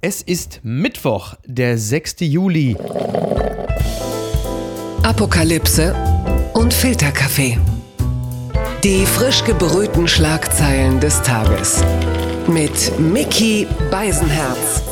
Es ist Mittwoch, der 6. Juli. Apokalypse und Filterkaffee. Die frisch gebrühten Schlagzeilen des Tages. Mit Mickey Beisenherz.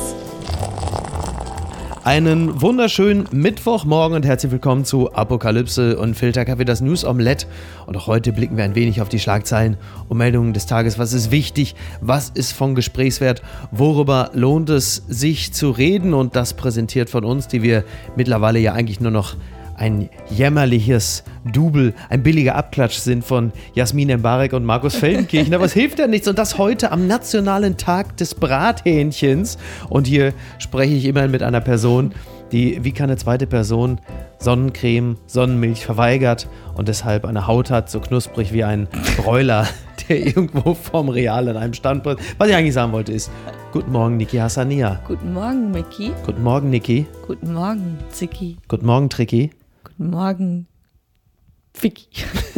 Einen wunderschönen Mittwochmorgen und herzlich willkommen zu Apokalypse und Filterkaffee, das News Omelette. Und auch heute blicken wir ein wenig auf die Schlagzeilen und Meldungen des Tages. Was ist wichtig? Was ist von Gesprächswert? Worüber lohnt es sich zu reden? Und das präsentiert von uns, die wir mittlerweile ja eigentlich nur noch ein jämmerliches Double, ein billiger Abklatsch sind von Jasmin Embarek und Markus Feldenkirchen. Aber es hilft ja nichts. Und das heute am Nationalen Tag des Brathähnchens. Und hier spreche ich immerhin mit einer Person, die wie keine zweite Person Sonnencreme, Sonnenmilch verweigert und deshalb eine Haut hat, so knusprig wie ein Bräuler, der irgendwo vorm Real in einem Stand. Was ich eigentlich sagen wollte ist, guten Morgen, Niki Hassania. Guten Morgen, Mickey. Guten Morgen, Niki. Guten Morgen, Zicki. Guten Morgen, Tricky. Morgen. Vicky.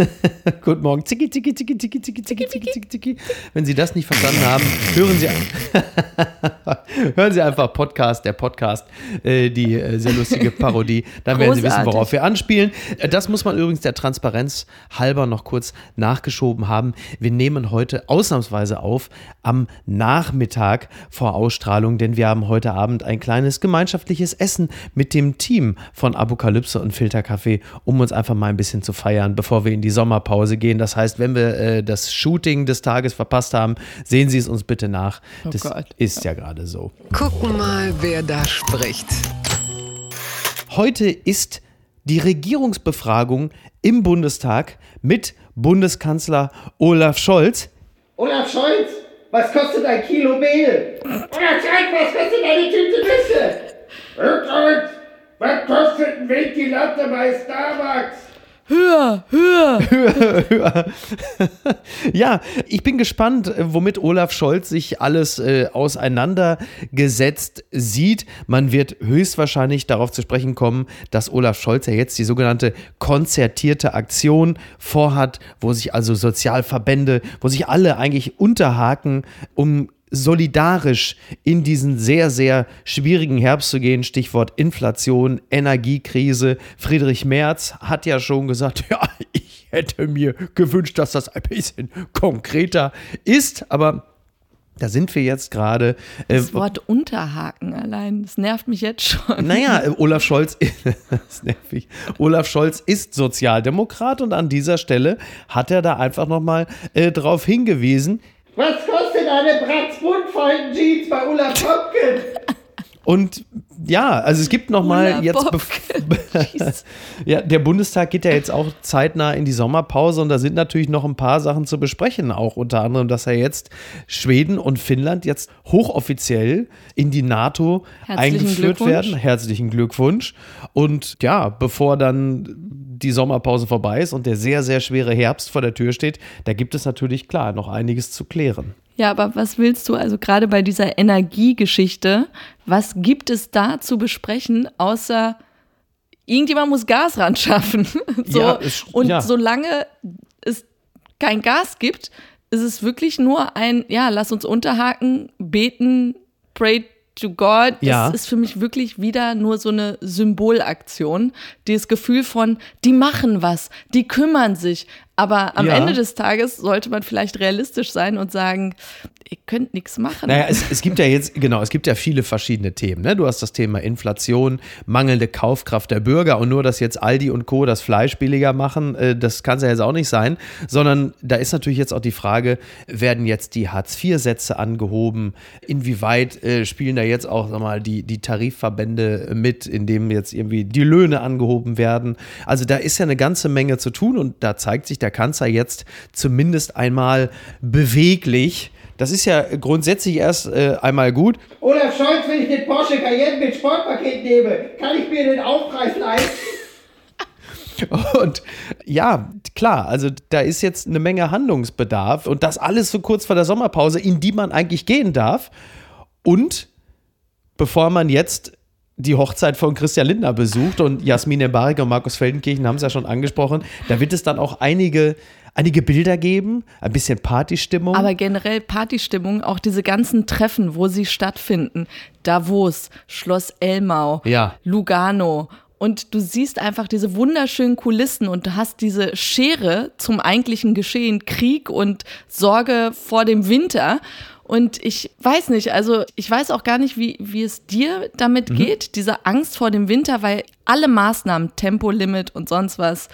Guten Morgen. Zicki, zicki, zicki, zicki, zicki, zicki, zicki, zicki, zicki. Wenn Sie das nicht verstanden haben, hören Sie, hören Sie einfach Podcast, der Podcast, äh, die äh, sehr lustige Parodie. Dann werden Sie wissen, worauf wir anspielen. Äh, Das muss man übrigens der Transparenz halber noch kurz nachgeschoben haben. Wir nehmen heute ausnahmsweise auf am Nachmittag vor Ausstrahlung, denn wir haben heute Abend ein kleines gemeinschaftliches Essen mit dem Team von Apokalypse und Filterkaffee, um uns einfach mal ein bisschen zu feiern, bevor wir in die Sommerpause gehen. Das heißt, wenn wir äh, das Shooting des Tages verpasst haben, sehen Sie es uns bitte nach. Oh das Gott. ist ja gerade so. Gucken mal, wer da spricht. Heute ist die Regierungsbefragung im Bundestag mit Bundeskanzler Olaf Scholz. Olaf Scholz, was kostet ein Kilo Mehl? Olaf Scholz, was kostet eine Tüte Nüsse? Olaf Scholz, was kostet ein Ventilator bei Starbucks? Höher, höher. Ja, ich bin gespannt, womit Olaf Scholz sich alles äh, auseinandergesetzt sieht. Man wird höchstwahrscheinlich darauf zu sprechen kommen, dass Olaf Scholz ja jetzt die sogenannte konzertierte Aktion vorhat, wo sich also Sozialverbände, wo sich alle eigentlich unterhaken, um solidarisch in diesen sehr, sehr schwierigen Herbst zu gehen. Stichwort Inflation, Energiekrise. Friedrich Merz hat ja schon gesagt, ja, ich hätte mir gewünscht, dass das ein bisschen konkreter ist, aber da sind wir jetzt gerade. Äh, Das Wort Unterhaken allein, das nervt mich jetzt schon. naja, Olaf Scholz, das ist nervig. Olaf Scholz ist Sozialdemokrat und an dieser Stelle hat er da einfach nochmal äh, drauf hingewiesen, Was kostet eine Bratzbundvollen Jeans bei Olaf Popken? Und ja, also es gibt noch mal Ulla jetzt, ja, der Bundestag geht ja jetzt auch zeitnah in die Sommerpause und da sind natürlich noch ein paar Sachen zu besprechen, auch unter anderem, dass ja jetzt Schweden und Finnland jetzt hochoffiziell in die NATO Herzlichen eingeführt Glückwunsch. werden. Herzlichen Glückwunsch. Und ja, bevor dann die Sommerpause vorbei ist und der sehr, sehr schwere Herbst vor der Tür steht, da gibt es natürlich klar noch einiges zu klären. Ja, aber was willst du also gerade bei dieser Energiegeschichte? Was gibt es da zu besprechen, außer irgendjemand muss Gas ran schaffen? so, Ja, es- und ja. solange es kein Gas gibt, ist es wirklich nur ein, ja, lass uns unterhaken, beten, pray to God. Ja. Das ist für mich wirklich wieder nur so eine Symbolaktion. Dieses Gefühl von, die machen was, die kümmern sich. Aber am Ja. Ende des Tages sollte man vielleicht realistisch sein und sagen, ihr könnt nichts machen. Naja, es, es gibt ja jetzt, genau, es gibt ja viele verschiedene Themen. Ne? Du hast das Thema Inflation, mangelnde Kaufkraft der Bürger und nur, dass jetzt Aldi und Co. das Fleisch billiger machen, äh, das kann es ja jetzt auch nicht sein, sondern da ist natürlich jetzt auch die Frage, werden jetzt die Hartz-IV-Sätze angehoben? Inwieweit äh, spielen da jetzt auch sag mal, die, die Tarifverbände mit, indem jetzt irgendwie die Löhne angehoben werden? Also da ist ja eine ganze Menge zu tun und da zeigt sich der Kanzler jetzt zumindest einmal beweglich. Das ist ja grundsätzlich erst äh, einmal gut. Olaf Scholz, wenn ich den Porsche Cayenne mit Sportpaket nehme, kann ich mir den Aufpreis leisten? Und ja, klar, also da ist jetzt eine Menge Handlungsbedarf und das alles so kurz vor der Sommerpause, in die man eigentlich gehen darf. Und bevor man jetzt die Hochzeit von Christian Lindner besucht und Jasmin Embarek und Markus Feldenkirchen haben es ja schon angesprochen, da wird es dann auch einige, einige Bilder geben, ein bisschen Partystimmung. Aber generell Partystimmung, auch diese ganzen Treffen, wo sie stattfinden. Davos, Schloss Elmau, Ja. Lugano. Und du siehst einfach diese wunderschönen Kulissen und du hast diese Schere zum eigentlichen Geschehen, Krieg und Sorge vor dem Winter. Und ich weiß nicht, also ich weiß auch gar nicht, wie, wie es dir damit geht, diese Angst vor dem Winter, weil alle Maßnahmen, Tempolimit und sonst was,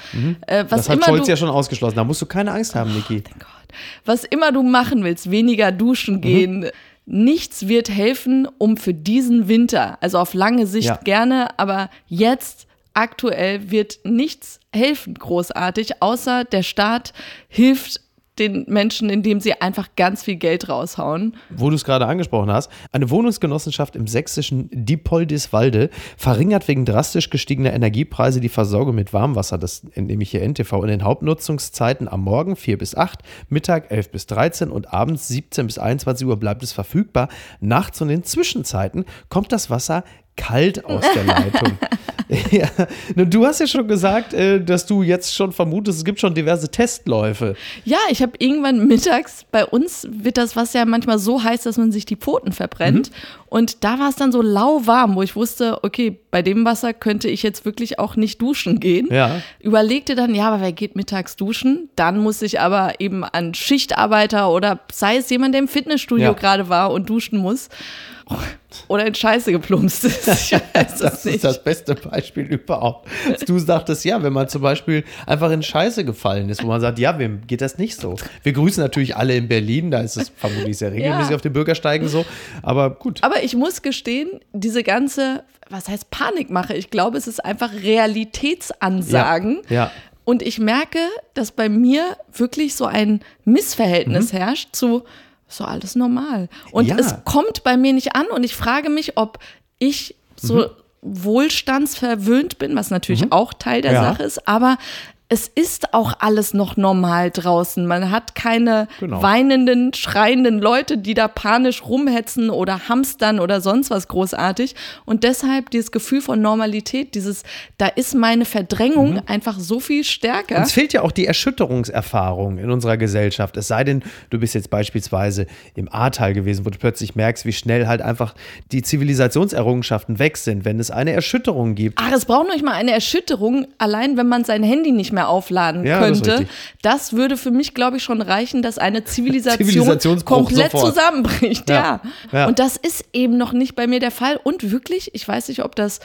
äh, was das hat immer Scholz du, ja schon ausgeschlossen. Da musst du keine Angst haben, Niki. Gott. Was immer du machen willst, weniger Mhm. duschen gehen, nichts wird helfen, um für diesen Winter, also auf lange Sicht Ja. gerne, aber jetzt aktuell wird nichts helfen großartig, außer der Staat hilft den Menschen, indem sie einfach ganz viel Geld raushauen. Wo du es gerade angesprochen hast, eine Wohnungsgenossenschaft im sächsischen Diepoldiswalde verringert wegen drastisch gestiegener Energiepreise die Versorgung mit Warmwasser. Das entnehme ich hier NTV. In den Hauptnutzungszeiten am Morgen 4 bis 8, Mittag 11 bis 13 und abends 17 bis 21 Uhr bleibt es verfügbar. Nachts und in Zwischenzeiten kommt das Wasser kalt aus der Leitung. ja. Du hast ja schon gesagt, äh, dass du jetzt schon vermutest, es gibt schon diverse Testläufe. Ja, ich habe irgendwann mittags, bei uns wird das Wasser ja manchmal so heiß, dass man sich die Pfoten verbrennt. Mhm. Und da war es dann so lauwarm, wo ich wusste, okay, bei dem Wasser könnte ich jetzt wirklich auch nicht duschen gehen. Ja. Überlegte dann, ja, aber wer geht mittags duschen? Dann muss ich aber eben an Schichtarbeiter oder sei es jemand, der im Fitnessstudio Ja. gerade war und duschen muss. Oder in Scheiße geplumpst ist. Das nicht. ist das beste Beispiel überhaupt. Du sagtest, ja, wenn man zum Beispiel einfach in Scheiße gefallen ist, wo man sagt, ja, wem geht das nicht so? Wir grüßen natürlich alle in Berlin, da ist es vermutlich sehr regelmäßig Ja. auf den Bürgersteigen so, aber gut. Aber ich muss gestehen, diese ganze, was heißt Panikmache? Ich glaube, es ist einfach Realitätsansagen. Ja, ja. Und ich merke, dass bei mir wirklich so ein Missverhältnis Mhm. herrscht zu so alles normal. Und Ja. es kommt bei mir nicht an und ich frage mich, ob ich so Mhm. wohlstandsverwöhnt bin, was natürlich auch Teil der Ja. Sache ist, aber es ist auch alles noch normal draußen. Man hat keine Genau. weinenden, schreienden Leute, die da panisch rumhetzen oder hamstern oder sonst was großartig. Und deshalb dieses Gefühl von Normalität, dieses, da ist meine Verdrängung einfach so viel stärker. Uns fehlt ja auch die Erschütterungserfahrung in unserer Gesellschaft. Es sei denn, du bist jetzt beispielsweise im Ahrtal gewesen, wo du plötzlich merkst, wie schnell halt einfach die Zivilisationserrungenschaften weg sind, wenn es eine Erschütterung gibt. Ach, es braucht noch nicht mal eine Erschütterung, allein wenn man sein Handy nicht mehr aufladen Ja, das könnte. richtig. Das, würde für mich, glaube ich, schon reichen, dass eine Zivilisation komplett sofort. zusammenbricht. Ja. Ja. Ja. Und das ist eben noch nicht bei mir der Fall. Und wirklich, ich weiß nicht, ob das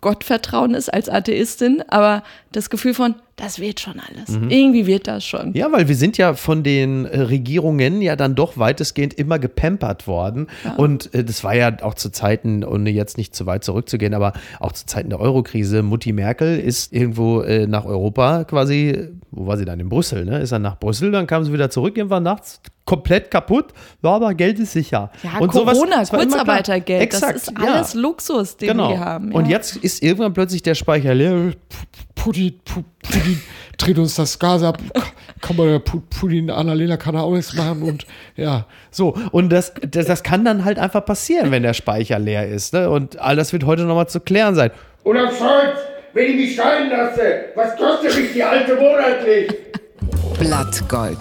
Gottvertrauen ist als Atheistin, aber das Gefühl von, das wird schon alles. Irgendwie wird das schon. Mhm. Ja, weil wir sind ja von den äh, Regierungen ja dann doch weitestgehend immer gepampert worden. Und äh, das war ja auch zu Zeiten, ohne jetzt nicht zu weit zurückzugehen, aber auch zu Zeiten der Eurokrise. Mutti Merkel ist irgendwo äh, nach Europa quasi, wo war sie dann? In Brüssel, ne? Ist dann nach Brüssel, dann kam sie wieder zurück, irgendwann nachts komplett kaputt. Ja, aber Geld ist sicher. Ja, Und sowas- Corona, war klar. Kurzarbeitergeld, das ist ja. alles Luxus, den Genau. wir haben. Und ja. jetzt ist irgendwann plötzlich der Speicher leer. Putin, Pu- Putin dreht uns das Gas ab. Kann man, Pu- Putin, Annalena kann er auch nichts machen und ja. So, und das, das, das kann dann halt einfach passieren, wenn der Speicher leer ist. Ne? Und all das wird heute nochmal zu klären sein. Oder Scholz, wenn ich mich scheiden lasse, was kostet mich die alte monatlich? Blattgold.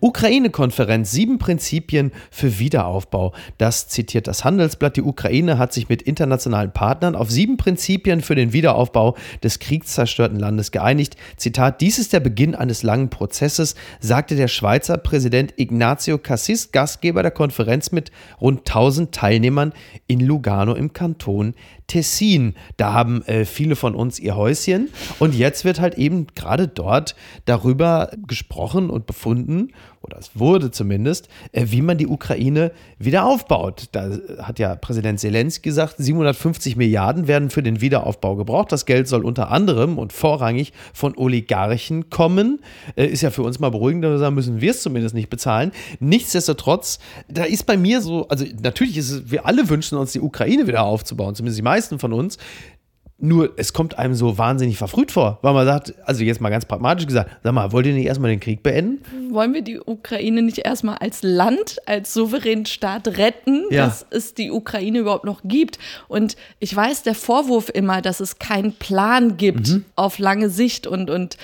Ukraine-Konferenz, sieben Prinzipien für Wiederaufbau. Das zitiert das Handelsblatt. Die Ukraine hat sich mit internationalen Partnern auf sieben Prinzipien für den Wiederaufbau des kriegszerstörten Landes geeinigt. Zitat, dies ist der Beginn eines langen Prozesses, sagte der Schweizer Präsident Ignacio Cassis, Gastgeber der Konferenz mit rund 1000 Teilnehmern in Lugano im Kanton Tessin. Da haben äh, viele von uns ihr Häuschen. Und jetzt wird halt eben gerade dort darüber gesprochen und befunden, oder es wurde zumindest, äh, wie man die Ukraine wieder aufbaut. Da hat ja Präsident Zelensky gesagt, 750 Milliarden werden für den Wiederaufbau gebraucht. Das Geld soll unter anderem und vorrangig von Oligarchen kommen. Äh, ist ja für uns mal beruhigend, da müssen wir es zumindest nicht bezahlen. Nichtsdestotrotz, da ist bei mir so, also natürlich ist es, wir alle wünschen uns die Ukraine wieder aufzubauen, zumindest die meisten von uns. Nur es kommt einem so wahnsinnig verfrüht vor, weil man sagt, also jetzt mal ganz pragmatisch gesagt, sag mal, wollt ihr nicht erstmal den Krieg beenden? Wollen wir die Ukraine nicht erstmal als Land, als souveränen Staat retten, Ja. dass es die Ukraine überhaupt noch gibt? Und ich weiß, der Vorwurf immer, dass es keinen Plan gibt Mhm. auf lange Sicht und, und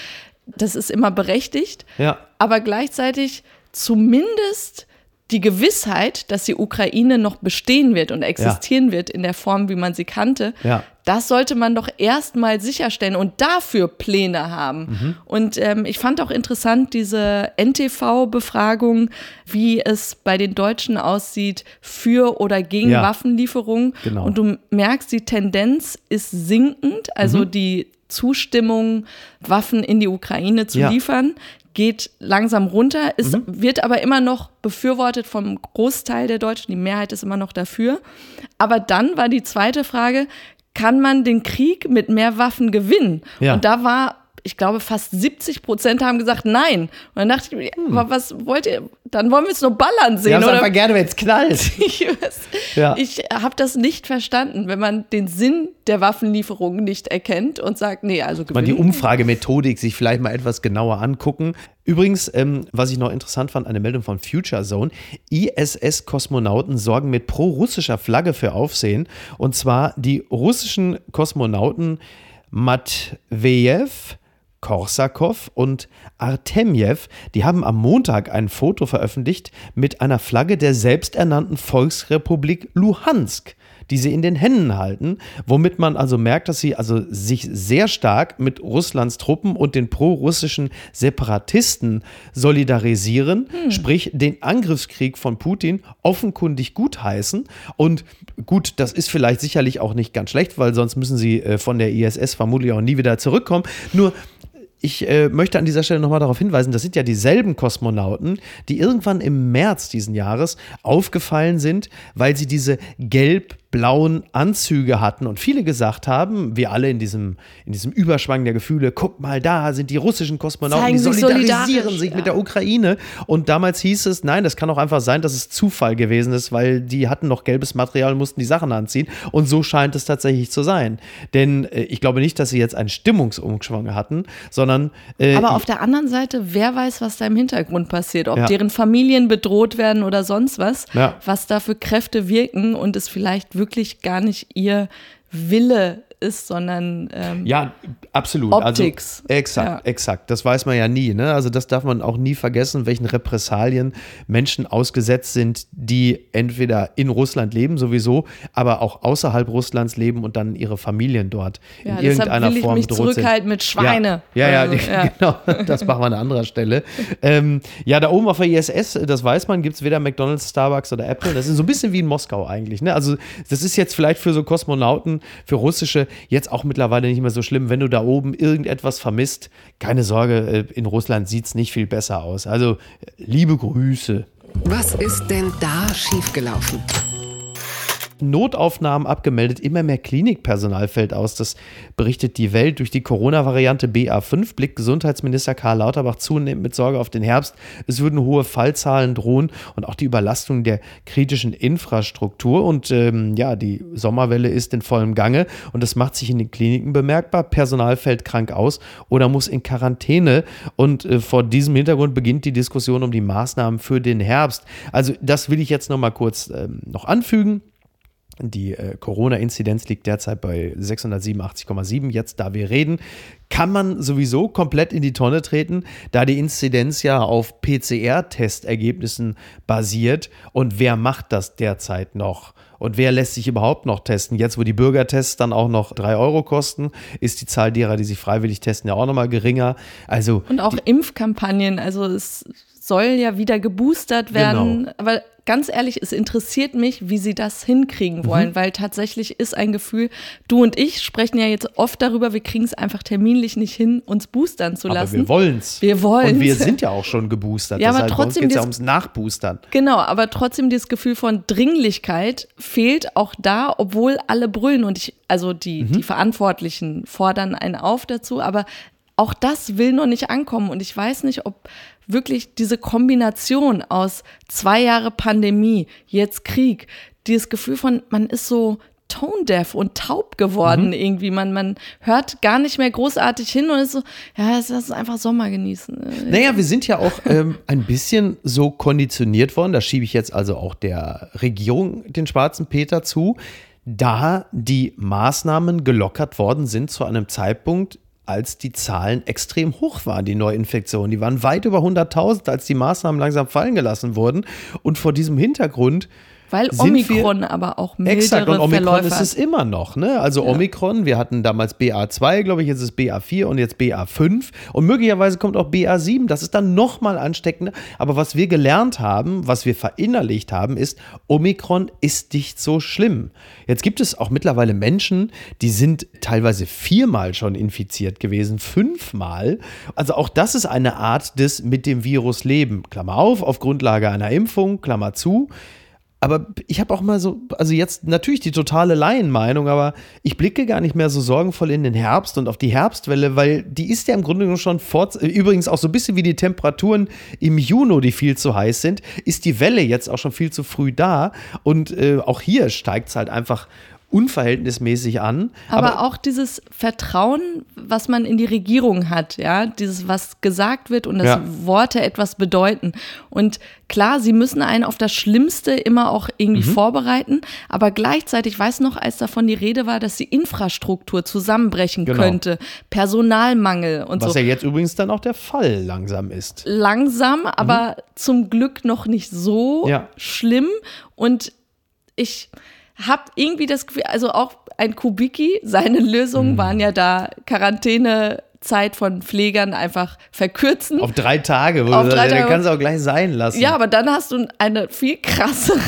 das ist immer berechtigt. Ja. Aber gleichzeitig zumindest die Gewissheit, dass die Ukraine noch bestehen wird und existieren wird in der Form, wie man sie kannte, Ja. das sollte man doch erstmal sicherstellen und dafür Pläne haben. Mhm. Und ähm, ich fand auch interessant diese NTV-Befragung, wie es bei den Deutschen aussieht für oder gegen Ja. Waffenlieferungen. Genau. Und du merkst, die Tendenz ist sinkend, also Mhm. die Zustimmung, Waffen in die Ukraine zu Ja. liefern, geht langsam runter, ist, Mhm. wird aber immer noch befürwortet vom Großteil der Deutschen. Die Mehrheit ist immer noch dafür. Aber dann war die zweite Frage, kann man den Krieg mit mehr Waffen gewinnen? Ja. Und da war, ich glaube, fast 70 Prozent haben gesagt nein. Und dann dachte ich mir, aber was wollt ihr? Dann wollen wir es nur ballern sehen, es oder? gerne, wenn es knallt. Ich, Ja. ich habe das nicht verstanden, wenn man den Sinn der Waffenlieferung nicht erkennt und sagt, nee, also mal die gewinnen. Umfragemethodik sich vielleicht mal etwas genauer angucken. Übrigens, ähm, was ich noch interessant fand, eine Meldung von Future Zone. ISS-Kosmonauten sorgen mit pro-russischer Flagge für Aufsehen. Und zwar die russischen Kosmonauten Matvejev, Korsakow und Artemjew, die haben am Montag ein Foto veröffentlicht mit einer Flagge der selbsternannten Volksrepublik Luhansk die sie in den Händen halten, womit man also merkt, dass sie also sich sehr stark mit Russlands Truppen und den pro-russischen Separatisten solidarisieren, sprich den Angriffskrieg von Putin offenkundig gutheißen. Und gut, das ist vielleicht sicherlich auch nicht ganz schlecht, weil sonst müssen sie äh, von der ISS vermutlich auch nie wieder zurückkommen. Nur ich äh, möchte an dieser Stelle nochmal darauf hinweisen, das sind ja dieselben Kosmonauten, die irgendwann im März diesen Jahres aufgefallen sind, weil sie diese gelb-blauen Anzüge hatten und viele gesagt haben, wir alle in diesem, in diesem Überschwang der Gefühle, guck mal, da sind die russischen Kosmonauten, Zeigen die solidarisieren sich ja. mit der Ukraine. Und damals hieß es, nein, das kann auch einfach sein, dass es Zufall gewesen ist, weil die hatten noch gelbes Material und mussten die Sachen anziehen. Und so scheint es tatsächlich zu sein. Denn äh, ich glaube nicht, dass sie jetzt einen Stimmungsumschwung hatten, sondern äh, Aber auf der anderen Seite, wer weiß, was da im Hintergrund passiert, ob Ja. deren Familien bedroht werden oder sonst was, Ja. was da für Kräfte wirken und es vielleicht wirklich gar nicht ihr Wille ist, sondern ähm, Ja, absolut. Optics. Also, exakt, Ja. exakt. Das weiß man ja nie. Ne? Also das darf man auch nie vergessen, welchen Repressalien Menschen ausgesetzt sind, die entweder in Russland leben sowieso, aber auch außerhalb Russlands leben und dann ihre Familien dort Ja, in irgendeiner will ich Form mich bedroht sind. zurückhalten mit Schweine. Ja, ja, Also, ja, ja. genau. Das machen wir an anderer Stelle. Ähm, ja, da oben auf der ISS, das weiß man, gibt es weder McDonalds, Starbucks oder Apple. Das ist so ein bisschen wie in Moskau eigentlich. Ne? Also das ist jetzt vielleicht für so Kosmonauten, für russische, jetzt auch mittlerweile nicht mehr so schlimm, wenn du da oben irgendetwas vermisst. Keine Sorge, äh, in Russland sieht es nicht viel besser aus. Also äh, liebe Grüße. Was ist denn da schiefgelaufen? Notaufnahmen abgemeldet, immer mehr Klinikpersonal fällt aus. Das berichtet die Welt. Durch die Corona-Variante BA5 blickt Gesundheitsminister Karl Lauterbach zunehmend mit Sorge auf den Herbst. Es würden hohe Fallzahlen drohen und auch die Überlastung der kritischen Infrastruktur. Und ähm, ja, die Sommerwelle ist in vollem Gange und das macht sich in den Kliniken bemerkbar. Personal fällt krank aus oder muss in Quarantäne. Und äh, vor diesem Hintergrund beginnt die Diskussion um die Maßnahmen für den Herbst. Also das will ich jetzt noch mal kurz ähm, noch anfügen. Die äh, Corona-Inzidenz liegt derzeit bei 687,7. Jetzt, da wir reden, kann man sowieso komplett in die Tonne treten, da die Inzidenz ja auf PCR-Testergebnissen basiert. Und wer macht das derzeit noch? Und wer lässt sich überhaupt noch testen? Jetzt, wo die Bürgertests dann auch noch 3 Euro kosten, ist die Zahl derer, die sich freiwillig testen, ja auch nochmal geringer. Also Und auch Impfkampagnen, also es soll ja wieder geboostert werden. Genau. Aber ganz ehrlich, es interessiert mich, wie sie das hinkriegen Mhm. wollen, weil tatsächlich ist ein Gefühl, du und ich sprechen ja jetzt oft darüber, wir kriegen es einfach terminlich nicht hin, uns boostern zu aber lassen. wir wollen's. Wir wollen's. Und wir sind ja auch schon geboostert. Ja, aber Deshalb uns trotzdem geht's ja ums Nachboostern. Genau, aber trotzdem dieses Gefühl von Dringlichkeit fehlt auch da, obwohl alle brüllen und ich, also die, die Verantwortlichen fordern einen auf dazu, aber auch das will noch nicht ankommen und ich weiß nicht, ob wirklich diese Kombination aus zwei Jahre Pandemie, jetzt Krieg, dieses Gefühl von, man ist so tone deaf und taub geworden irgendwie. Man, man hört gar nicht mehr großartig hin und ist so, ja, es ist einfach Sommer genießen. Naja, wir sind ja auch ähm, ein bisschen so konditioniert worden, da schiebe ich jetzt also auch der Regierung den schwarzen Peter zu, da die Maßnahmen gelockert worden sind zu einem Zeitpunkt, als die Zahlen extrem hoch waren, die Neuinfektionen. Die waren weit über 100.000, als die Maßnahmen langsam fallen gelassen wurden. Und vor diesem Hintergrund Weil Omikron wir, aber auch mildere Exakt, und Omikron Verläufe ist es immer noch. Ne? Also Omikron, wir hatten damals BA2, glaube ich, jetzt ist es BA4 und jetzt BA5 und möglicherweise kommt auch BA7. Das ist dann nochmal ansteckender. Aber was wir gelernt haben, was wir verinnerlicht haben, ist, Omikron ist nicht so schlimm. Jetzt gibt es auch mittlerweile Menschen, die sind teilweise viermal schon infiziert gewesen, fünfmal. Also auch das ist eine Art des mit dem Virus leben. Klammer auf, auf Grundlage einer Impfung, Klammer zu. Aber ich habe auch mal so, also jetzt natürlich die totale Laienmeinung, aber ich blicke gar nicht mehr so sorgenvoll in den Herbst und auf die Herbstwelle, weil die ist ja im Grunde genommen schon fort, übrigens auch so ein bisschen wie die Temperaturen im Juni, die viel zu heiß sind, ist die Welle jetzt auch schon viel zu früh da. Und äh, auch hier steigt es halt einfach unverhältnismäßig an. Aber, auch dieses Vertrauen, was man in die Regierung hat, ja, dieses, was gesagt wird und dass Ja. Worte etwas bedeuten. Und klar, sie müssen einen auf das Schlimmste immer auch irgendwie Mhm. vorbereiten, aber gleichzeitig, ich weiß noch, als davon die Rede war, dass die Infrastruktur zusammenbrechen Genau. könnte, Personalmangel und was so. ja jetzt übrigens dann auch der Fall langsam ist. Langsam, aber zum Glück noch nicht so Mhm. Ja. schlimm. Und ich habe irgendwie das Gefühl, also auch ein Kubicki, seine Lösungen Mhm. waren ja da Quarantänezeit von Pflegern einfach verkürzen. Auf drei Tage, wo Auf du drei Tage. dann kannst du auch gleich sein lassen. ja, aber dann hast du eine viel krassere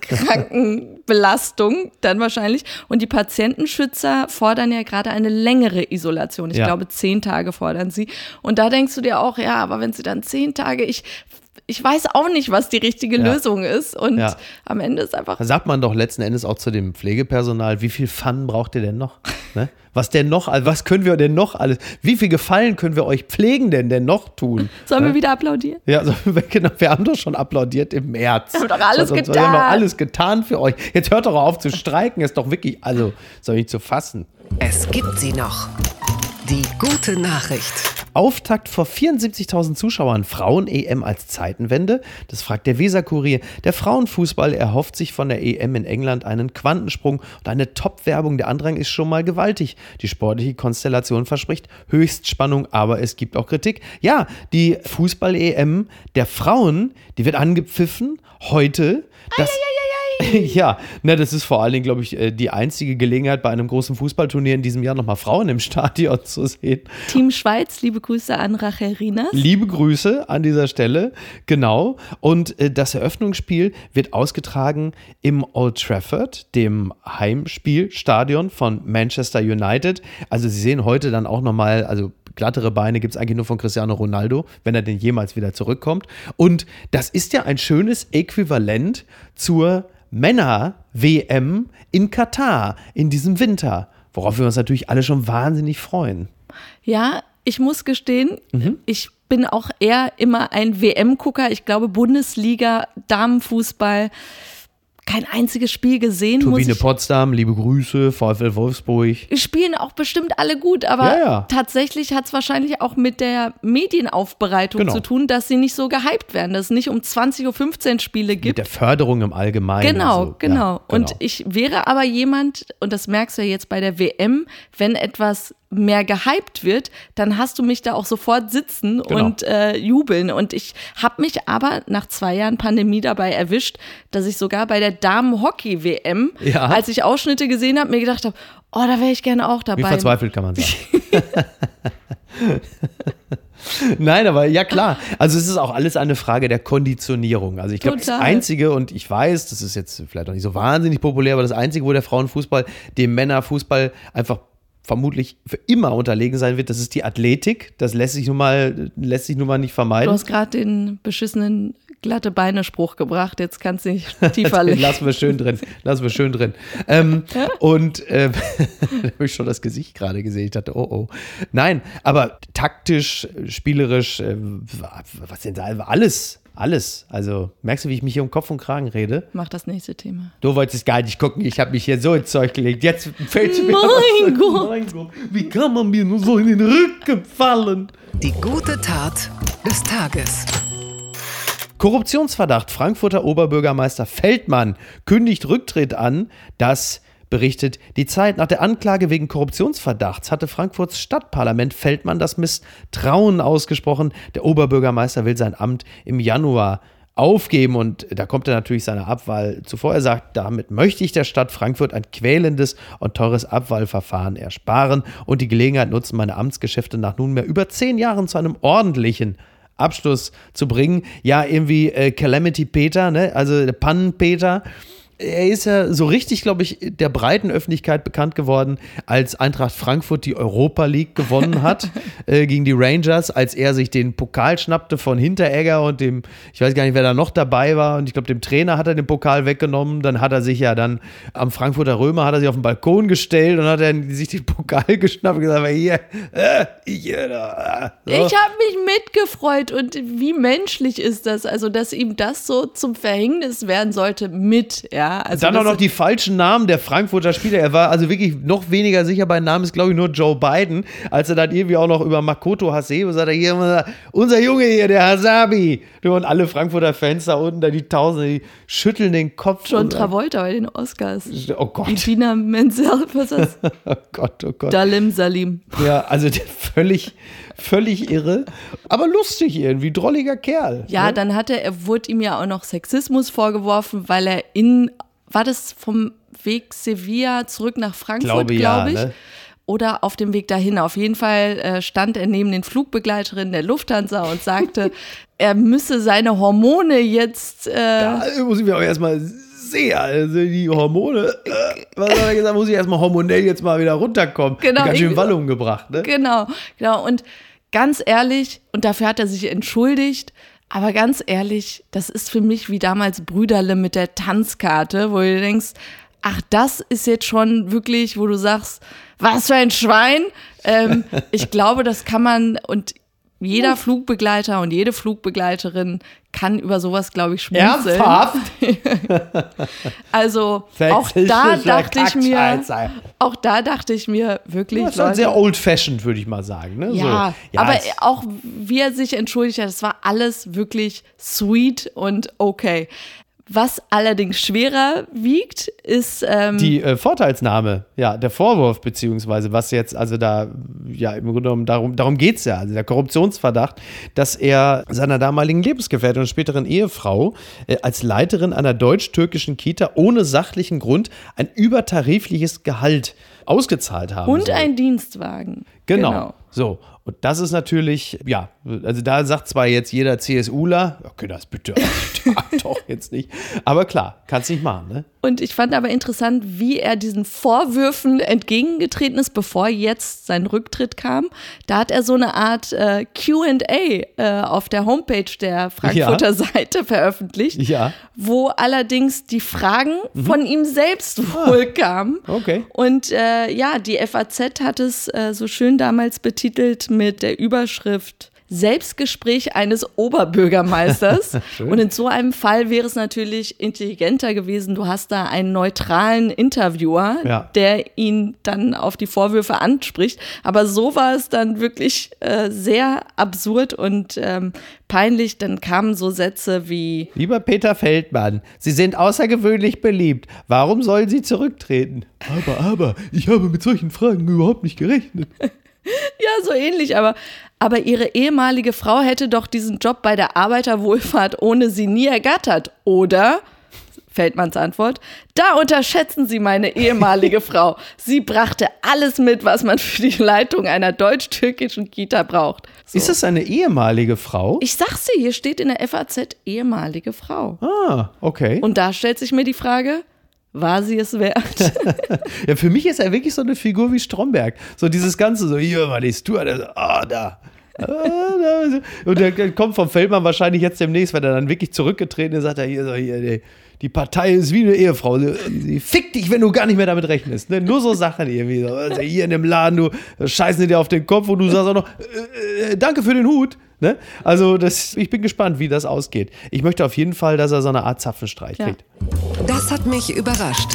Krankenbelastung dann wahrscheinlich. Und die Patientenschützer fordern ja gerade eine längere Isolation. Ich Ja. glaube, zehn Tage fordern sie. Und da denkst du dir auch, ja, aber wenn sie dann zehn Tage, ich, ich weiß auch nicht, was die richtige Ja. Lösung ist. Und Ja. am Ende ist einfach Da sagt man doch letzten Endes auch zu dem Pflegepersonal, wie viel Fun braucht ihr denn noch? Ne? Was denn noch, was können wir denn noch alles, wie viel Gefallen können wir euch Pflegenden denn noch tun? Sollen ne? wir wieder applaudieren? Ja, also, genau, wir haben doch schon applaudiert im März. Wir haben doch alles Also, Wir getan. haben doch alles getan für euch. Jetzt hört doch auf zu streiken, ist doch wirklich, also, soll nicht zu fassen. Es gibt sie noch. Die gute Nachricht. Auftakt vor 74.000 Zuschauern, Frauen-EM als Zeitenwende? Das fragt der Weser-Kurier. Der Frauenfußball erhofft sich von der EM in England einen Quantensprung und eine Top-Werbung. Der Andrang ist schon mal gewaltig. Die sportliche Konstellation verspricht Höchstspannung, aber es gibt auch Kritik. Ja, die Fußball-EM der Frauen, die wird angepfiffen heute. Das, ja, ne, das ist vor allen Dingen, glaube ich, äh, die einzige Gelegenheit bei einem großen Fußballturnier in diesem Jahr nochmal Frauen im Stadion zu sehen. Team Schweiz, liebe Grüße an Rachel Rinas. Liebe Grüße an dieser Stelle, genau. Und äh, das Eröffnungsspiel wird ausgetragen im Old Trafford, dem Heimspielstadion von Manchester United. Also Sie sehen heute dann auch nochmal, also glattere Beine gibt es eigentlich nur von Cristiano Ronaldo, wenn er denn jemals wieder zurückkommt. Und das ist ja ein schönes Äquivalent zur Männer-WM in Katar in diesem Winter, worauf wir uns natürlich alle schon wahnsinnig freuen. Ja, ich muss gestehen, Mhm. ich bin auch eher immer ein WM-Gucker. Ich glaube, Bundesliga, Damenfußball, kein einziges Spiel gesehen. muss Turbine Potsdam, liebe Grüße, VfL Wolfsburg. spielen auch bestimmt alle gut, aber Ja, ja. tatsächlich hat es wahrscheinlich auch mit der Medienaufbereitung Genau. zu tun, dass sie nicht so gehypt werden, dass es nicht um 20.15 Uhr Spiele Mit gibt. der Förderung im Allgemeinen. Genau, so. genau. Ja, Und ich wäre aber jemand, und das merkst du ja jetzt bei der WM, wenn etwas mehr gehypt wird, dann hast du mich da auch sofort sitzen Genau. und äh, jubeln. Und ich habe mich aber nach zwei Jahren Pandemie dabei erwischt, dass ich sogar bei der Damen-Hockey-WM, Ja. als ich Ausschnitte gesehen habe, mir gedacht habe, oh, da wäre ich gerne auch Wie dabei. verzweifelt kann man sein. Nein, aber ja klar. Also es ist auch alles eine Frage der Konditionierung. Also ich glaube, das. Einzige, und ich weiß, das ist jetzt vielleicht auch nicht so wahnsinnig populär, aber das Einzige, wo der Frauenfußball dem Männerfußball einfach vermutlich für immer unterlegen sein wird, das ist die Athletik. Das lässt sich nun mal, lässt sich nun mal nicht Du vermeiden. hast gerade den beschissenen glatte Beine-Spruch gebracht, jetzt kannst du nicht tiefer legen. lassen wir schön drin. Lassen wir schön drin. Ähm, und da habe ich schon das Gesicht gerade gesehen. Ich dachte, oh oh. Nein, aber taktisch, spielerisch, äh, was denn da? Alles, alles. Also merkst du, wie ich mich hier um Kopf und Kragen rede? Mach das nächste Thema. Du wolltest gar nicht gucken. Ich habe mich hier so ins Zeug gelegt. Jetzt fällt mir Mein was- Gott. Mein Gott. Wie kann man mir nur so in den Rücken fallen? Die gute Tat des Tages. Korruptionsverdacht. Frankfurter Oberbürgermeister Feldmann kündigt Rücktritt an. Das berichtet die Zeit. Nach der Anklage wegen Korruptionsverdachts hatte Frankfurts Stadtparlament Feldmann das Misstrauen ausgesprochen. Der Oberbürgermeister will sein Amt im Januar aufgeben und da kommt er natürlich seiner Abwahl zuvor. Er sagt, damit möchte ich der Stadt Frankfurt ein quälendes und teures Abwahlverfahren ersparen und die Gelegenheit nutzen, meine Amtsgeschäfte nach nunmehr über zehn Jahren zu einem ordentlichen Abschluss zu bringen. Ja, irgendwie äh, Calamity Peter, ne? also der Pannen-Peter er ist ja so richtig, glaube ich, der breiten Öffentlichkeit bekannt geworden, als Eintracht Frankfurt die Europa League gewonnen hat äh, gegen die Rangers, als er sich den Pokal schnappte von Hinteregger und dem, ich weiß gar nicht, wer da noch dabei war, und ich glaube, dem Trainer hat er den Pokal weggenommen. Dann hat er sich ja dann am Frankfurter Römer, hat er sich auf den Balkon gestellt und hat er sich den Pokal geschnappt und gesagt, hier, äh, hier, da. So. Ich habe mich mitgefreut und wie menschlich ist das, also dass ihm das so zum Verhängnis werden sollte mit, ja. Also Dann auch noch die falschen Namen der Frankfurter Spieler. Er war also wirklich noch weniger sicher bei Namen, ist glaube ich nur Joe Biden, als er dann irgendwie auch noch über Makoto Hasebe sagt, er hier, unser Junge hier, der Hasabi. Und alle Frankfurter Fans da unten, da die Tausende, die schütteln den Kopf. John Travolta bei den Oscars. Oh Gott. Idina Menzel, was ist das? oh Gott, oh Gott. Dalim Salim. Ja, also völlig, völlig irre, aber lustig irgendwie, drolliger Kerl. Ja, ne? dann hatte er, wurde ihm ja auch noch Sexismus vorgeworfen, weil er in, war das vom Weg Sevilla zurück nach Frankfurt, Glaube ja, glaube ich. ne? Oder auf dem Weg dahin. Auf jeden Fall äh, stand er neben den Flugbegleiterinnen der Lufthansa und sagte, er müsse seine Hormone jetzt. Äh, Da muss ich mir auch erstmal sehen, also die Hormone, äh, was hat er gesagt, muss ich erstmal hormonell jetzt mal wieder runterkommen. Genau, Ganz schön Wallung gebracht, ne? Genau, genau. Und ganz ehrlich, und dafür hat er sich entschuldigt, aber ganz ehrlich, das ist für mich wie damals Brüderle mit der Tanzkarte, wo du denkst, ach, das ist jetzt schon wirklich, wo du sagst, was für ein Schwein. Ähm, ich glaube, das kann man und jeder Flugbegleiter und jede Flugbegleiterin kann über sowas, glaube ich, schmunzeln. Ernsthaft? Also auch da dachte ich mir, auch da dachte ich mir wirklich, Das ist halt Leute, sehr old-fashioned, würde ich mal sagen. Ne? ja, so, aber es- auch wie er sich entschuldigt hat, das war alles wirklich sweet und okay. Was allerdings schwerer wiegt, ist ähm, die äh, Vorteilsnahme, ja, der Vorwurf, beziehungsweise was jetzt, also da, ja, im Grunde genommen, darum, darum geht es ja, also der Korruptionsverdacht, dass er seiner damaligen Lebensgefährtin und späteren Ehefrau äh, als Leiterin einer deutsch-türkischen Kita ohne sachlichen Grund ein übertarifliches Gehalt ausgezahlt haben und soll. ein Dienstwagen. Genau. So. Und das ist natürlich, ja, also da sagt zwar jetzt jeder CSUler, okay, das bitte doch jetzt nicht. Aber klar, kannst nicht machen, ne? Und ich fand aber interessant, wie er diesen Vorwürfen entgegengetreten ist, bevor jetzt sein Rücktritt kam. Da hat er so eine Art äh, QA äh, auf der Homepage der Frankfurter Ja. Seite veröffentlicht, Ja. wo allerdings die Fragen von ihm selbst wohl kamen. Okay. Und äh, ja, die FAZ hat es äh, so schön damals betitelt mit der Überschrift Selbstgespräch eines Oberbürgermeisters. Und in so einem Fall wäre es natürlich intelligenter gewesen, du hast da einen neutralen Interviewer, Ja. der ihn dann auf die Vorwürfe anspricht. Aber so war es dann wirklich äh, sehr absurd und ähm, peinlich. Dann kamen so Sätze wie, Lieber Peter Feldmann, Sie sind außergewöhnlich beliebt. Warum sollen Sie zurücktreten? Aber, aber, ich habe mit solchen Fragen überhaupt nicht gerechnet. Ja, so ähnlich, aber, aber ihre ehemalige Frau hätte doch diesen Job bei der Arbeiterwohlfahrt ohne sie nie ergattert, oder? Feldmanns Antwort. Da unterschätzen Sie meine ehemalige Frau. Sie brachte alles mit, was man für die Leitung einer deutsch-türkischen Kita braucht. So. Ist das eine ehemalige Frau? ich sag's dir, hier steht in der FAZ ehemalige Frau. ah, okay. Und da stellt sich mir die Frage, war sie es wert? Ja, für mich ist er wirklich so eine Figur wie Stromberg. So dieses Ganze, so hier mal die Stuart, da. Ah, da. Und der kommt vom Feldmann wahrscheinlich jetzt demnächst, wenn er dann wirklich zurückgetreten ist, sagt er hier so, hier, die, die Partei ist wie eine Ehefrau. Sie fickt dich, wenn du gar nicht mehr damit rechnest. Ne? Nur so Sachen irgendwie. So. Also hier in dem Laden, du scheißen dir auf den Kopf und du sagst auch noch, äh, äh, danke für den Hut. Ne? Also das, ich bin gespannt, wie das ausgeht. Ich möchte auf jeden Fall, dass er so eine Art Zapfenstreich Ja. kriegt. Das hat mich überrascht.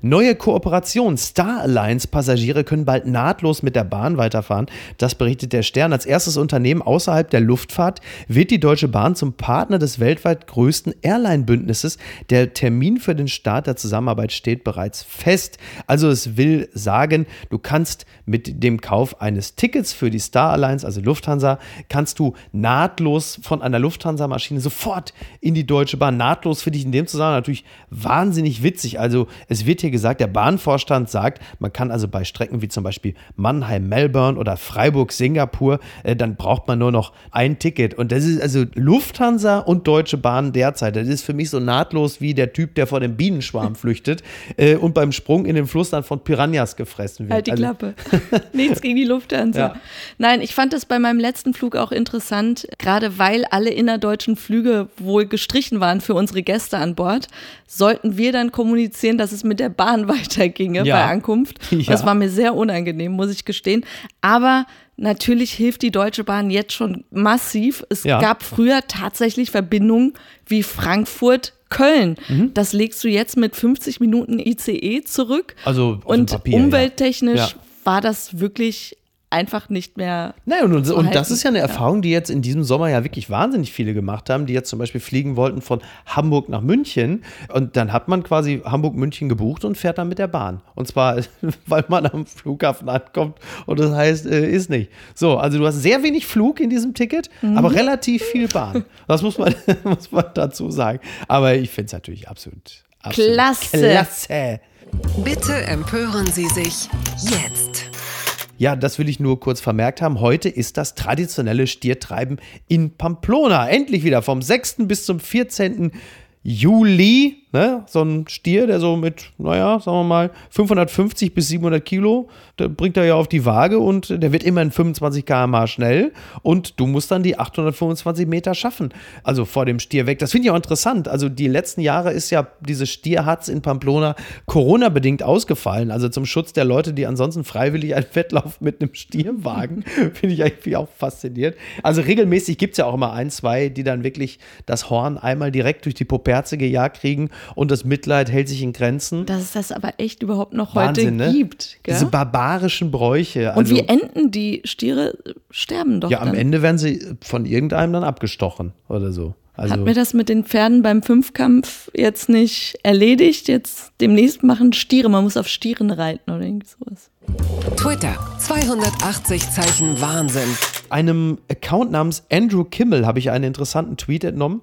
Neue Kooperation. Star Alliance Passagiere können bald nahtlos mit der Bahn weiterfahren. Das berichtet der Stern. Als erstes Unternehmen außerhalb der Luftfahrt wird die Deutsche Bahn zum Partner des weltweit größten Airline-Bündnisses. Der Termin für den Start der Zusammenarbeit steht bereits fest. Also es will sagen, du kannst mit dem Kauf eines Tickets für die Star Alliance, also Lufthansa, kannst du nahtlos von einer Lufthansa-Maschine sofort in die Deutsche Bahn. Nahtlos finde ich in dem Zusammenhang natürlich wahnsinnig witzig. Also es wird hier gesagt, der Bahnvorstand sagt, man kann also bei Strecken wie zum Beispiel Mannheim, Melbourne oder Freiburg, Singapur, äh, dann braucht man nur noch ein Ticket. Und das ist also Lufthansa und Deutsche Bahn derzeit. Das ist für mich so nahtlos wie der Typ, der vor dem Bienenschwarm flüchtet äh, und beim Sprung in den Fluss dann von Piranhas gefressen wird. Halt die Also- Klappe. Nichts gegen die Lufthansa. Ja. Nein, ich fand das bei meinem letzten Flug auch interessant, gerade weil alle innerdeutschen Flüge wohl gestrichen waren für unsere Gäste an Bord, sollten wir dann kommunizieren, dass es mit der Bahn weiterginge Ja. bei Ankunft. Ja. Das war mir sehr unangenehm, muss ich gestehen. Aber natürlich hilft die Deutsche Bahn jetzt schon massiv. Es Ja. gab früher tatsächlich Verbindungen wie Frankfurt. Köln, Mhm. das legst du jetzt mit 50 Minuten ICE zurück. Also und Papier, ja. umwelttechnisch Ja. war das wirklich einfach nicht mehr. Naja, und, und, zu und das ist ja eine Erfahrung, die jetzt in diesem Sommer ja wirklich wahnsinnig viele gemacht haben, die jetzt zum Beispiel fliegen wollten von Hamburg nach München. Und dann hat man quasi Hamburg-München gebucht und fährt dann mit der Bahn. Und zwar, weil man am Flughafen ankommt und das heißt, äh, ist nicht. So, also du hast sehr wenig Flug in diesem Ticket, Mhm. aber relativ viel Bahn. Das muss man, muss man dazu sagen. Aber ich finde es natürlich absolut, absolut Klasse. klasse. Bitte empören Sie sich jetzt. Ja, das will ich nur kurz vermerkt haben. Heute ist das traditionelle Stiertreiben in Pamplona. Endlich wieder vom 6. bis zum 14. Juli. Ne? So ein Stier, der so mit, naja, sagen wir mal, 550 bis 700 Kilo, der bringt er ja auf die Waage und der wird immerhin 25 km/h schnell und du musst dann die 825 Meter schaffen. Also vor dem Stier weg. Das finde ich auch interessant. Also die letzten Jahre ist ja diese Stierhatz in Pamplona Corona-bedingt ausgefallen. Also zum Schutz der Leute, die ansonsten freiwillig einen Wettlauf mit einem Stier wagen, finde ich eigentlich auch fasziniert. Also regelmäßig gibt es ja auch immer ein, zwei, die dann wirklich das Horn einmal direkt durch die Poperze gejagt kriegen und das Mitleid hält sich in Grenzen. Dass es das aber echt überhaupt noch Wahnsinn, heute ne? gibt. Gell? Diese barbarischen Bräuche. Und also, wie enden die Stiere? Sterben doch Ja, am dann. Ende werden sie von irgendeinem dann abgestochen oder so. Also, Hat mir das mit den Pferden beim Fünfkampf jetzt nicht erledigt? Jetzt demnächst machen Stiere. Man muss auf Stieren reiten oder irgendwie sowas. Twitter 280 Zeichen Wahnsinn. einem Account namens Andrew Kimmel habe ich einen interessanten Tweet entnommen.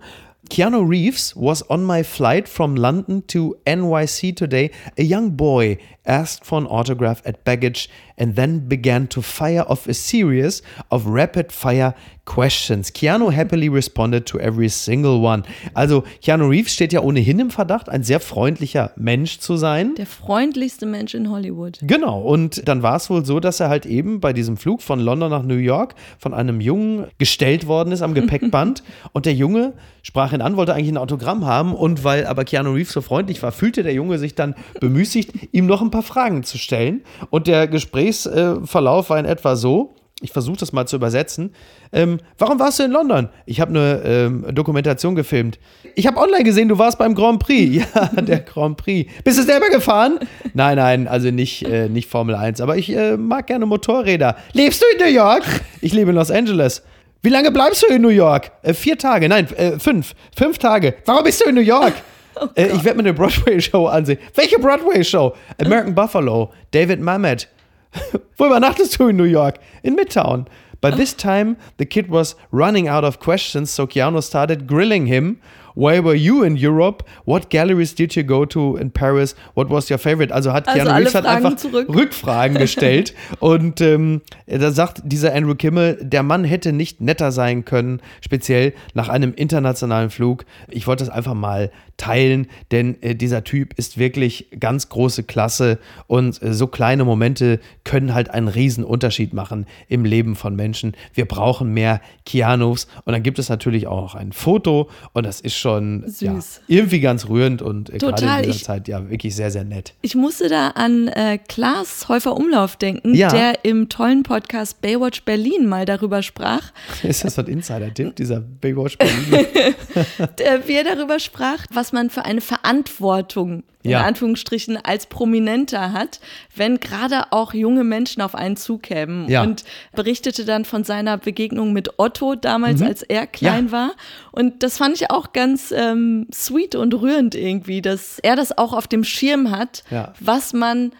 Keanu Reeves was on my flight from London to NYC today. A young boy asked for an autograph at baggage and then began to fire off a series of rapid fire questions. Keanu happily responded to every single one. Also Keanu Reeves steht ja ohnehin im Verdacht, ein sehr freundlicher Mensch zu sein. Der freundlichste Mensch in Hollywood. Genau, und dann war es wohl so, dass er halt eben bei diesem Flug von London nach New York von einem Jungen gestellt worden ist am Gepäckband. und der Junge sprach ihn an, wollte eigentlich ein Autogramm haben. Und weil aber Keanu Reeves so freundlich war, fühlte der Junge sich dann bemüßigt, ihm noch ein paar Fragen zu stellen. Und der Gesprächsverlauf war in etwa so. Ich versuche das mal zu übersetzen. Ähm, warum warst du in London? Ich habe eine ähm, Dokumentation gefilmt. Ich habe online gesehen, du warst beim Grand Prix. Ja, der Grand Prix. Bist du selber gefahren? Nein, nein, also nicht, äh, nicht Formel 1. Aber ich äh, mag gerne Motorräder. Lebst du in New York? Ich lebe in Los Angeles. Wie lange bleibst du in New York? Äh, vier Tage, nein, äh, fünf. Fünf Tage. Warum bist du in New York? äh, ich werde mir eine Broadway-Show ansehen. Welche Broadway-Show? American Buffalo, David Mamet. Wo übernachtest du in New York? In Midtown. By this time, the kid was running out of questions, so Keanu started grilling him. Where were you in Europe? What galleries did you go to in Paris? What was your favorite? Also hat Also Keanu Reeves hat einfach zurück. Rückfragen gestellt. und ähm, da sagt dieser Andrew Kimmel, der Mann hätte nicht netter sein können, speziell nach einem internationalen Flug. Ich wollte das einfach mal teilen, denn äh, dieser Typ ist wirklich ganz große Klasse und äh, so kleine Momente können halt einen riesen Unterschied machen im Leben von Menschen. Wir brauchen mehr Keanus und dann gibt es natürlich auch noch ein Foto und das ist schon Ja, Süß. irgendwie ganz rührend und äh, gerade Total, in dieser ich- Zeit ja wirklich sehr, sehr nett. Ich musste da an äh, Klaas Häufer Umlauf denken, Ja. der im tollen Podcast Baywatch Berlin mal darüber sprach, Ist das so ein Insider-Tipp, dieser Baywatch Berlin? der, wie er darüber sprach, was man für eine Verantwortung in Ja. Anführungsstrichen als Prominenter hat, wenn gerade auch junge Menschen auf einen zukämen. Ja. Und berichtete dann von seiner Begegnung mit Otto damals, als er klein Mhm. Ja. war. Und das fand ich auch ganz ähm, sweet und rührend irgendwie, dass er das auch auf dem Schirm hat, was man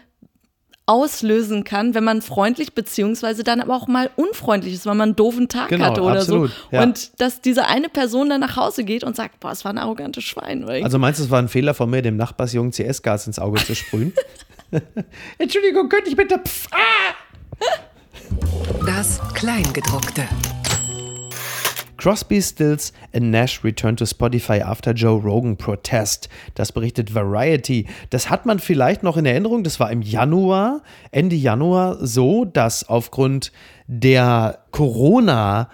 auslösen kann, wenn man freundlich beziehungsweise dann aber auch mal unfreundlich ist, weil man einen doofen Tag Genau, hatte oder absolut, so. ja. Und dass diese eine Person dann nach Hause geht und sagt, boah, es war ein arrogantes Schwein. Oder Also meinst du, es war ein Fehler von mir, dem Nachbarsjungen CS-Gas ins Auge zu sprühen? Entschuldigung, könnte ich bitte... Pff, ah! Das Kleingedruckte. Crosby, Stills and Nash return to Spotify after Joe Rogan protest. Das berichtet Variety. Das hat man vielleicht noch in Erinnerung. Das war im Januar, Ende Januar so, dass aufgrund der Corona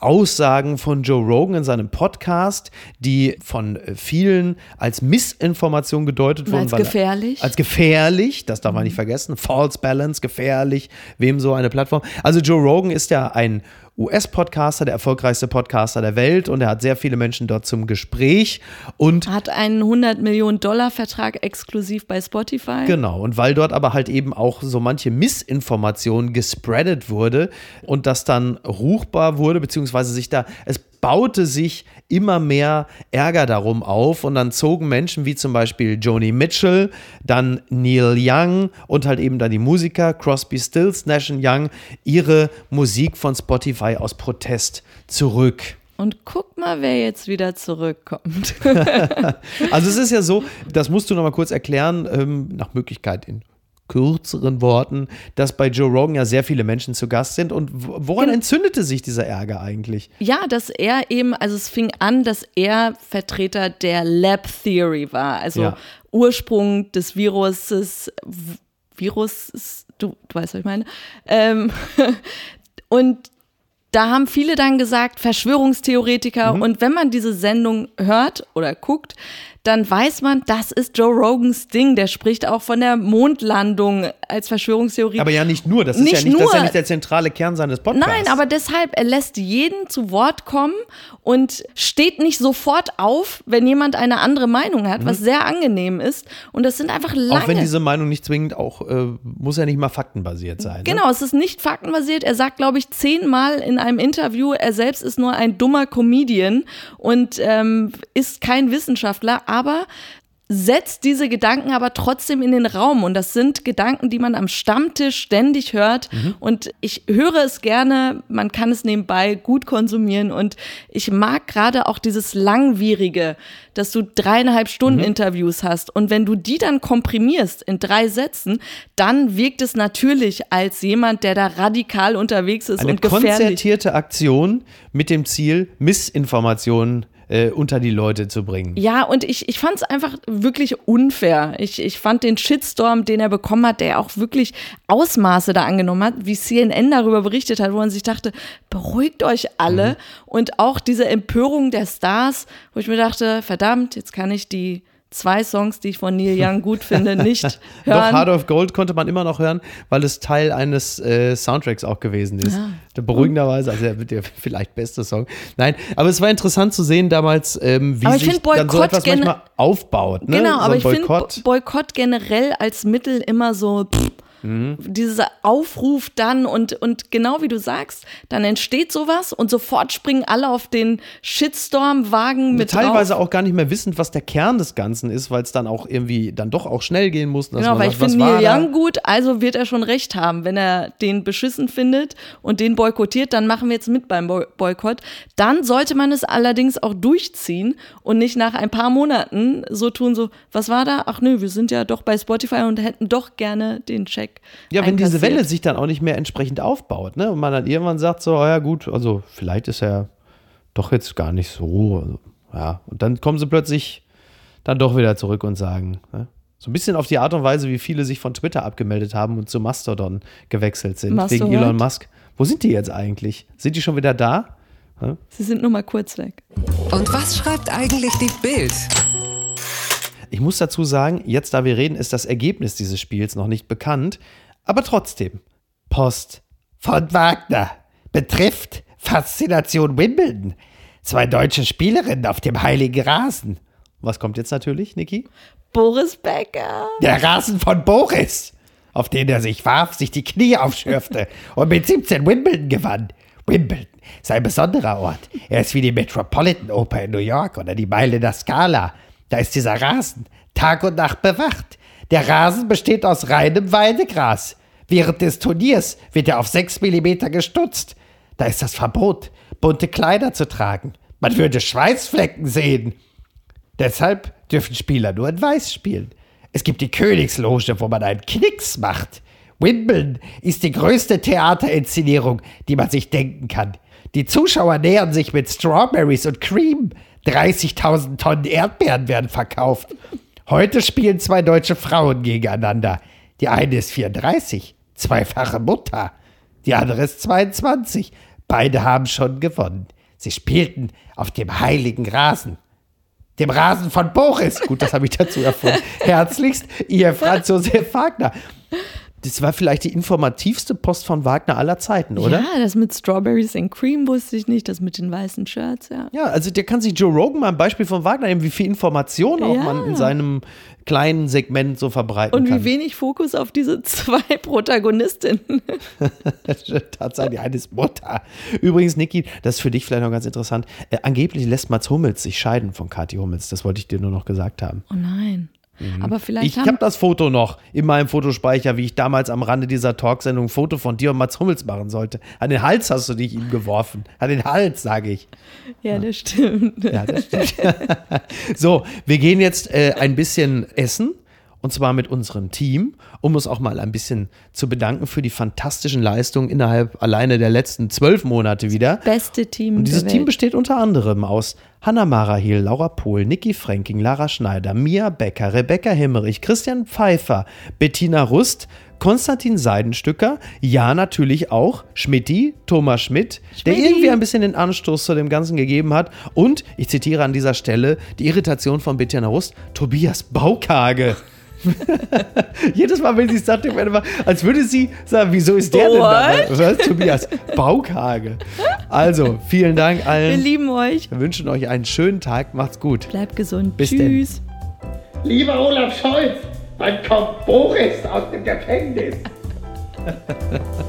Aussagen von Joe Rogan in seinem Podcast, die von vielen als Missinformation gedeutet wurden. als gefährlich. Als gefährlich, das darf man nicht vergessen. False Balance, gefährlich, wem so eine Plattform. Also Joe Rogan ist ja ein US-Podcaster, der erfolgreichste Podcaster der Welt und er hat sehr viele Menschen dort zum Gespräch und hat einen 100 Millionen Dollar Vertrag exklusiv bei Spotify. Genau, und weil dort aber halt eben auch so manche Missinformation gespreadet wurde und das dann ruchbar wurde, beziehungsweise sich da, es baute sich immer mehr Ärger darum auf und dann zogen Menschen wie zum Beispiel Joni Mitchell, dann Neil Young und halt eben dann die Musiker Crosby, Stills, Nash Young ihre Musik von Spotify aus Protest zurück. Und guck mal, wer jetzt wieder zurückkommt. Also es ist ja so, das musst du noch mal kurz erklären, ähm, nach Möglichkeit in kürzeren Worten, dass bei Joe Rogan ja sehr viele Menschen zu Gast sind. Und woran Genau. entzündete sich dieser Ärger eigentlich? Ja, dass er eben, also es fing an, dass er Vertreter der Lab Theory war, also Ja. Ursprung des Viruses, Virus, du, du weißt, was ich meine. Ähm, und da haben viele dann gesagt, Verschwörungstheoretiker. Und wenn man diese Sendung hört oder guckt, dann weiß man, das ist Joe Rogans Ding. Der spricht auch von der Mondlandung als Verschwörungstheorie. Aber ja nicht nur, das ist ja Nicht nicht, das ist ja nur. nicht der zentrale Kern seines Podcasts. Nein, aber deshalb, er lässt jeden zu Wort kommen und steht nicht sofort auf, wenn jemand eine andere Meinung hat, was sehr angenehm ist. Und das sind einfach lange. Mhm. Auch wenn diese Meinung nicht zwingend auch, äh, muss ja nicht mal faktenbasiert sein. Ne? Genau, es ist nicht faktenbasiert. Er sagt, glaube ich, zehnmal in einem Interview, er selbst ist nur ein dummer Comedian und ähm, ist kein Wissenschaftler, aber setzt diese Gedanken aber trotzdem in den Raum. Und das sind Gedanken, die man am Stammtisch ständig hört. Und ich höre es gerne, man kann es nebenbei gut konsumieren. Und ich mag gerade auch dieses Langwierige, dass du dreieinhalb Stunden Interviews hast. Und wenn du die dann komprimierst in drei Sätzen, dann wirkt es natürlich als jemand, der da radikal unterwegs ist Eine und gefährlich. konzertierte Aktion mit dem Ziel, Missinformationen äh, unter die Leute zu bringen. Ja, und ich, ich fand es einfach wirklich unfair. Ich, ich fand den Shitstorm, den er bekommen hat, der auch wirklich Ausmaße da angenommen hat, wie CNN darüber berichtet hat, wo man sich dachte, beruhigt euch alle. Mhm. Und auch diese Empörung der Stars, wo ich mir dachte, verdammt, jetzt kann ich die zwei Songs, die ich von Neil Young gut finde, nicht Doch hören. Heart of Gold konnte man immer noch hören, weil es Teil eines äh, Soundtracks auch gewesen ist. Ah. Der Beruhigenderweise, also der, der vielleicht beste Song. Nein, aber es war interessant zu sehen damals, ähm, wie sich find dann so Boykott etwas manchmal aufbaut. Ne? Genau, so aber ich finde Boykott. Bo- Boykott generell als Mittel immer so. Pff, Mhm. Dieser Aufruf dann und, und genau wie du sagst, dann entsteht sowas und sofort springen alle auf den Shitstorm-Wagen mit Teilweise drauf. auch gar nicht mehr wissend, was der Kern des Ganzen ist, weil es dann auch irgendwie dann doch auch schnell gehen muss. Genau, weil ich sagt, was finde Neil? Young gut, also wird er schon recht haben. Wenn er den beschissen findet und den boykottiert, dann machen wir jetzt mit beim Boy Boykott. Dann sollte man es allerdings auch durchziehen und nicht nach ein paar Monaten so tun, so, was war da? Ach nö, wir sind ja doch bei Spotify und hätten doch gerne den Check. Ja, wenn diese. Welle sich dann auch nicht mehr entsprechend aufbaut, ne? Und man dann irgendwann sagt so, oh ja gut, also vielleicht ist er doch jetzt gar nicht so. Also, ja, und dann kommen sie plötzlich dann doch wieder zurück und sagen, ne? So ein bisschen auf die Art und Weise, wie viele sich von Twitter abgemeldet haben und zu Mastodon gewechselt sind, Mastodon? wegen Elon Musk. Wo sind die jetzt eigentlich? Sind die schon wieder da? Sie sind nur mal kurz weg. Und was schreibt eigentlich die Bild? Ich muss dazu sagen, jetzt da wir reden, ist das Ergebnis dieses Spiels noch nicht bekannt. Aber trotzdem. Post von Wagner betrifft Faszination Wimbledon. Zwei deutsche Spielerinnen auf dem heiligen Rasen. Was kommt jetzt natürlich, Niki? Boris Becker. Der Rasen von Boris, auf den er sich warf, sich die Knie aufschürfte und mit 17 Wimbledon gewann. Wimbledon ist ein besonderer Ort. Er ist wie die Metropolitan Oper in New York oder die Meile der Scala. Da ist dieser Rasen Tag und Nacht bewacht. Der Rasen besteht aus reinem Weidegras. Während des Turniers wird er auf 6 mm gestutzt. Da ist das Verbot, bunte Kleider zu tragen. Man würde Schweißflecken sehen. Deshalb dürfen Spieler nur in Weiß spielen. Es gibt die Königsloge, wo man einen Knicks macht. Wimbledon ist die größte Theaterinszenierung, die man sich denken kann. Die Zuschauer nähern sich mit Strawberries und Cream. 30.000 Tonnen Erdbeeren werden verkauft. Heute spielen zwei deutsche Frauen gegeneinander. Die eine ist 34, zweifache Mutter. Die andere ist 22. Beide haben schon gewonnen. Sie spielten auf dem heiligen Rasen. Dem Rasen von Boris. Gut, das habe ich dazu erfunden. Herzlichst, Ihr Franz Josef Wagner. Das war vielleicht die informativste Post von Wagner aller Zeiten, oder? Ja, das mit Strawberries and Cream wusste ich nicht, das mit den weißen Shirts, ja. Ja, also der kann sich Joe Rogan mal ein Beispiel von Wagner nehmen, wie viel Information auch Ja. man in seinem kleinen Segment so verbreiten Und kann. wie wenig Fokus auf diese zwei Protagonistinnen. Tatsächlich eines Mutter. Übrigens, Niki, das ist für dich vielleicht noch ganz interessant. Äh, angeblich lässt Mats Hummels sich scheiden von Kathi Hummels. Das wollte ich dir nur noch gesagt haben. Oh nein. Aber vielleicht Ich habe das Foto noch in meinem Fotospeicher, wie ich damals am Rande dieser Talksendung ein Foto von dir und Mats Hummels machen sollte. An den Hals hast du dich ihm geworfen. An den Hals, sage ich. Ja, das stimmt. Ja, das stimmt. so, wir gehen jetzt äh, ein bisschen essen. Und zwar mit unserem Team, um uns auch mal ein bisschen zu bedanken für die fantastischen Leistungen innerhalb alleine der letzten zwölf Monate wieder. Beste Team Und dieses Team besteht unter anderem aus Hanna Marahiel, Laura Pohl, Niki Fränking, Lara Schneider, Mia Becker, Rebecca Himmerich, Christian Pfeiffer, Bettina Rust, Konstantin Seidenstücker, ja natürlich auch Schmidti, Thomas Schmidt, der Schmidti. irgendwie ein bisschen den Anstoß zu dem Ganzen gegeben hat. Und, ich zitiere an dieser Stelle, die Irritation von Bettina Rust, Tobias Baukage. Jedes Mal, wenn sie es sagt, immer, als würde sie sagen, wieso ist der denn da? Was? Tobias Baukage. Also, vielen Dank Wir allen. lieben euch. Wir wünschen euch einen schönen Tag. Macht's gut. Bleibt gesund. Bis denn. Tschüss. Lieber Olaf Scholz, wann kommt Boris aus dem Gefängnis?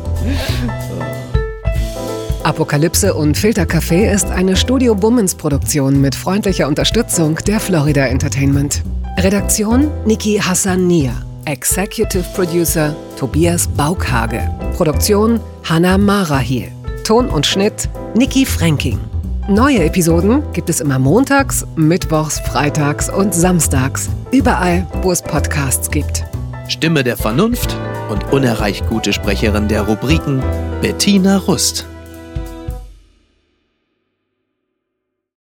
Apokalypse und Filtercafé ist eine Studio Bummens Produktion mit freundlicher Unterstützung der Florida Entertainment. Redaktion Niki Hassania. Executive Producer Tobias Baukhage. Produktion Hanna Marahiel. Ton und Schnitt Niki Fränking. Neue Episoden gibt es immer montags, mittwochs, freitags und samstags. Überall, wo es Podcasts gibt. Stimme der Vernunft und unerreicht gute Sprecherin der Rubriken Bettina Rust.